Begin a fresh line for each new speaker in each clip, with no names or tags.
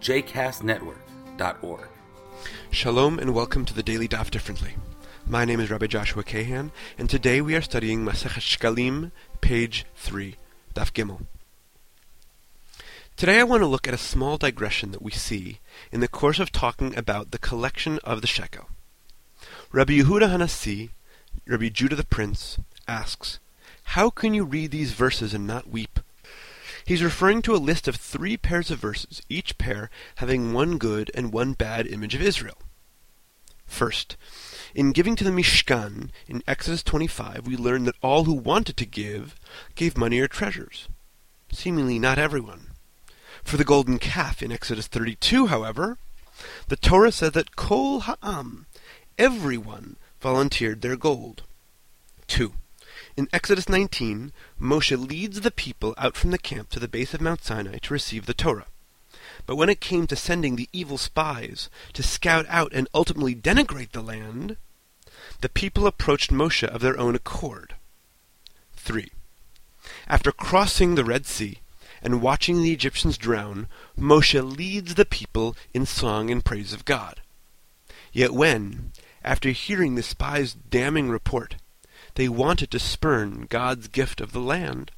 jcastnetwork.org.
Shalom and welcome to the Daily Daf Differently. My name is Rabbi Joshua Kahan, and today we are studying Masechet Shkalim, page 3, Daf Gimel. Today I want to look at a small digression that we see in the course of talking about the collection of the shekel. Rabbi Yehuda Hanasi, Rabbi Judah the Prince, asks, How can you read these verses and not weep? He's referring to a list of three pairs of verses, each pair having one good and one bad image of Israel. First, in giving to the Mishkan in Exodus 25, we learn that all who wanted to give gave money or treasures. Seemingly not everyone. For the golden calf in Exodus 32, however, the Torah says that Kol Ha'am, everyone, volunteered their gold. 2. In Exodus 19, Moshe leads the people out from the camp to the base of Mount Sinai to receive the Torah. But when it came to sending the evil spies to scout out and ultimately denigrate the land, the people approached Moshe of their own accord. 3. After crossing the Red Sea and watching the Egyptians drown, Moshe leads the people in song and praise of God. Yet when, after hearing the spies' damning report, they wanted to spurn God's gift of the land,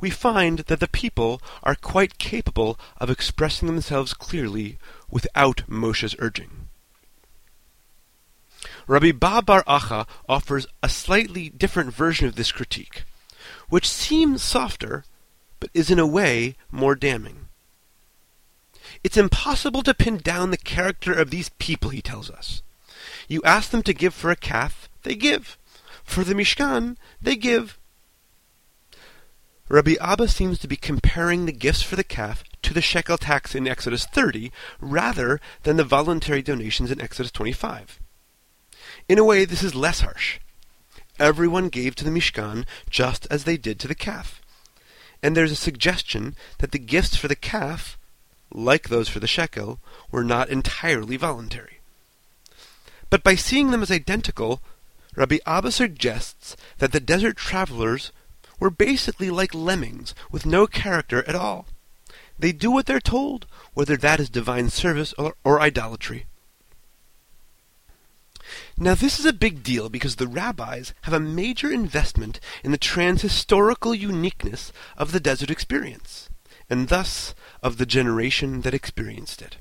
we find that the people are quite capable of expressing themselves clearly without Moshe's urging. Rabbi Ba Bar Acha offers a slightly different version of this critique, which seems softer, but is in a way more damning. It's impossible to pin down the character of these people, he tells us. You ask them to give for a calf, they give. For the Mishkan, they give. Rabbi Abba seems to be comparing the gifts for the calf to the shekel tax in Exodus 30 rather than the voluntary donations in Exodus 25. In a way, this is less harsh. Everyone gave to the Mishkan just as they did to the calf. And there's a suggestion that the gifts for the calf, like those for the shekel, were not entirely voluntary. But by seeing them as identical, Rabbi Abba suggests that the desert travelers were basically like lemmings with no character at all. They do what they're told, whether that is divine service or, or idolatry. Now, this is a big deal because the rabbis have a major investment in the transhistorical uniqueness of the desert experience, and thus of the generation that experienced it.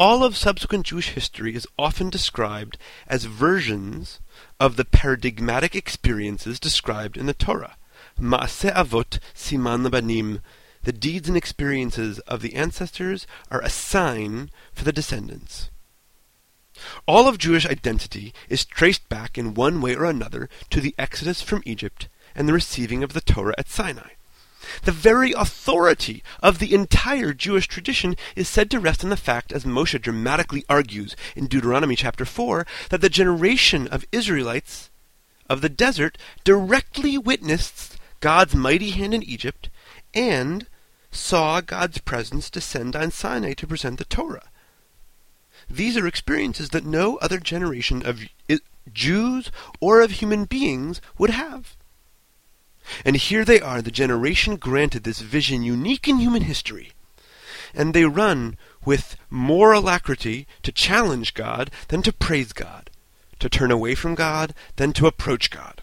All of subsequent Jewish history is often described as versions of the paradigmatic experiences described in the Torah. Maaseh Avot Siman Labanim. The deeds and experiences of the ancestors are a sign for the descendants. All of Jewish identity is traced back in one way or another to the exodus from Egypt and the receiving of the Torah at Sinai. The very authority of the entire Jewish tradition is said to rest on the fact, as Moshe dramatically argues in Deuteronomy chapter 4, that the generation of Israelites of the desert directly witnessed God's mighty hand in Egypt and saw God's presence descend on Sinai to present the Torah. These are experiences that no other generation of Jews or of human beings would have. And here they are, the generation granted this vision unique in human history. And they run with more alacrity to challenge God than to praise God, to turn away from God than to approach God.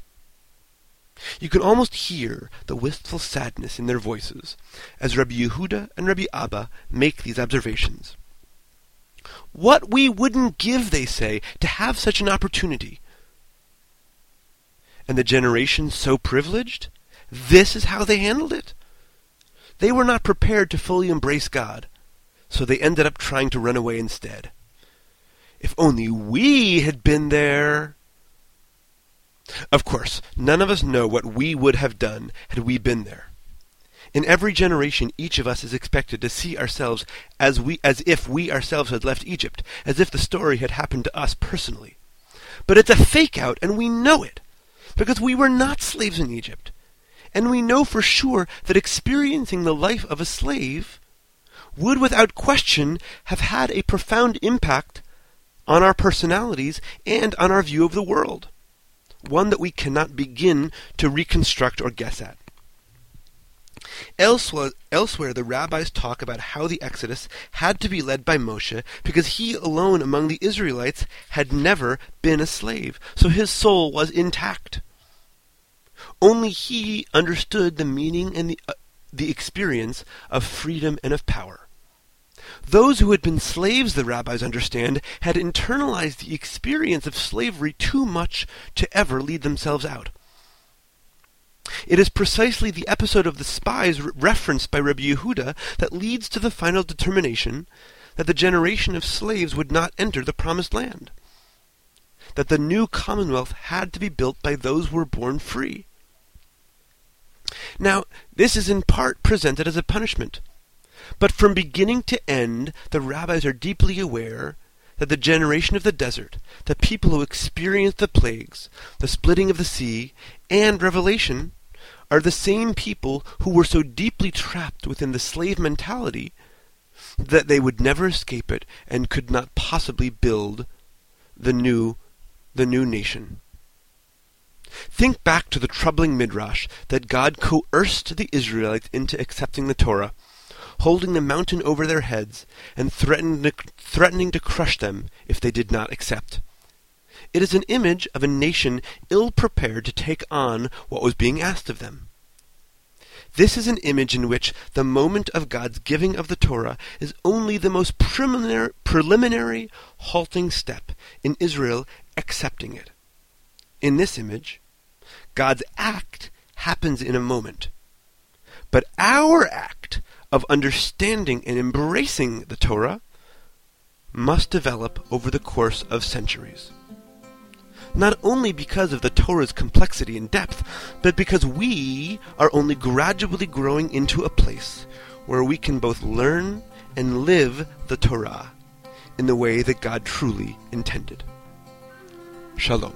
You can almost hear the wistful sadness in their voices as Rabbi Yehuda and Rabbi Abba make these observations. What we wouldn't give, they say, to have such an opportunity. And the generation so privileged? This is how they handled it. They were not prepared to fully embrace God, so they ended up trying to run away instead. If only we had been there. Of course, none of us know what we would have done had we been there. In every generation, each of us is expected to see ourselves as we, as if we ourselves had left Egypt, as if the story had happened to us personally. But it's a fake out, and we know it, because we were not slaves in Egypt. And we know for sure that experiencing the life of a slave would without question have had a profound impact on our personalities and on our view of the world, one that we cannot begin to reconstruct or guess at. Elsewhere, elsewhere, the rabbis talk about how the Exodus had to be led by Moshe because he alone among the Israelites had never been a slave, so his soul was intact. Only he understood the meaning and the, uh, the experience of freedom and of power. Those who had been slaves, the rabbis understand, had internalized the experience of slavery too much to ever lead themselves out. It is precisely the episode of the spies re- referenced by Rabbi Yehuda that leads to the final determination that the generation of slaves would not enter the promised land. That the new commonwealth had to be built by those who were born free. Now, this is in part presented as a punishment. But from beginning to end, the rabbis are deeply aware that the generation of the desert, the people who experienced the plagues, the splitting of the sea, and Revelation, are the same people who were so deeply trapped within the slave mentality that they would never escape it and could not possibly build the new the new nation. Think back to the troubling midrash that God coerced the Israelites into accepting the Torah, holding the mountain over their heads and threatening to, crush them if they did not accept. It is an image of a nation ill prepared to take on what was being asked of them. This is an image in which the moment of God's giving of the Torah is only the most preliminary, preliminary halting step in Israel accepting it. In this image, God's act happens in a moment. But our act of understanding and embracing the Torah must develop over the course of centuries not only because of the Torah's complexity and depth, but because we are only gradually growing into a place where we can both learn and live the Torah in the way that God truly intended. Shalom.